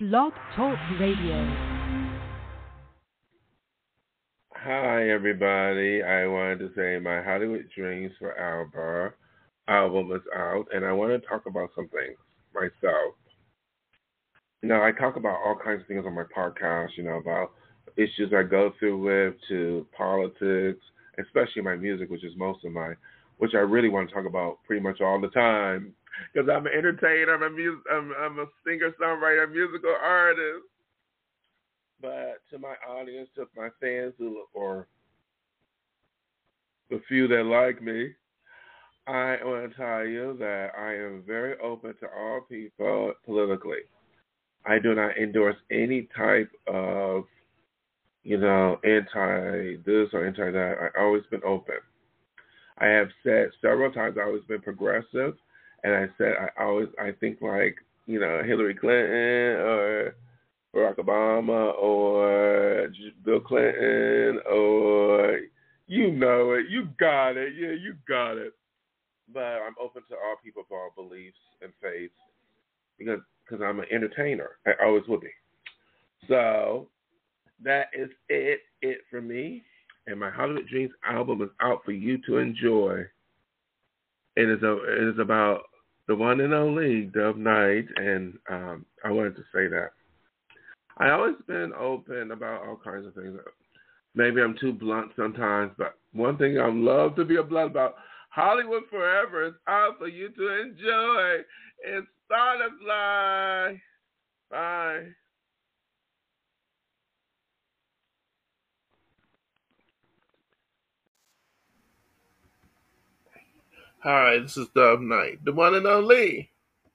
Blog Talk Radio. Hi, everybody. I wanted to say my Hollywood Dreams for Alba album is out, and I want to talk about some things myself. You know, I talk about all kinds of things on my podcast, you know, about issues I go through with to politics, especially my music, which is most of my, which I really want to talk about pretty much all the time because I'm an entertainer, I'm a I'm, I'm a singer, songwriter, musical artist. But to my audience, to my fans, or the few that like me, I want to tell you that I am very open to all people politically. I do not endorse any type of, you know, anti this or anti that. I've always been open. I have said several times I've always been progressive and I said I always I think like you know Hillary Clinton or Barack Obama or Bill Clinton or you know it, you got it, yeah, you got it. But I'm open to all people of all beliefs and faiths because because I'm an entertainer. I always will be. So that is it, it for me. And my Hollywood Dreams album is out for you to enjoy. It is a, it is about the one and only Dove Night, and um, I wanted to say that. I always been open about all kinds of things. Maybe I'm too blunt sometimes, but one thing I love to be a blunt about Hollywood Forever is out for you to enjoy. It's started fly. Hi, this is Dove Night, the one and only.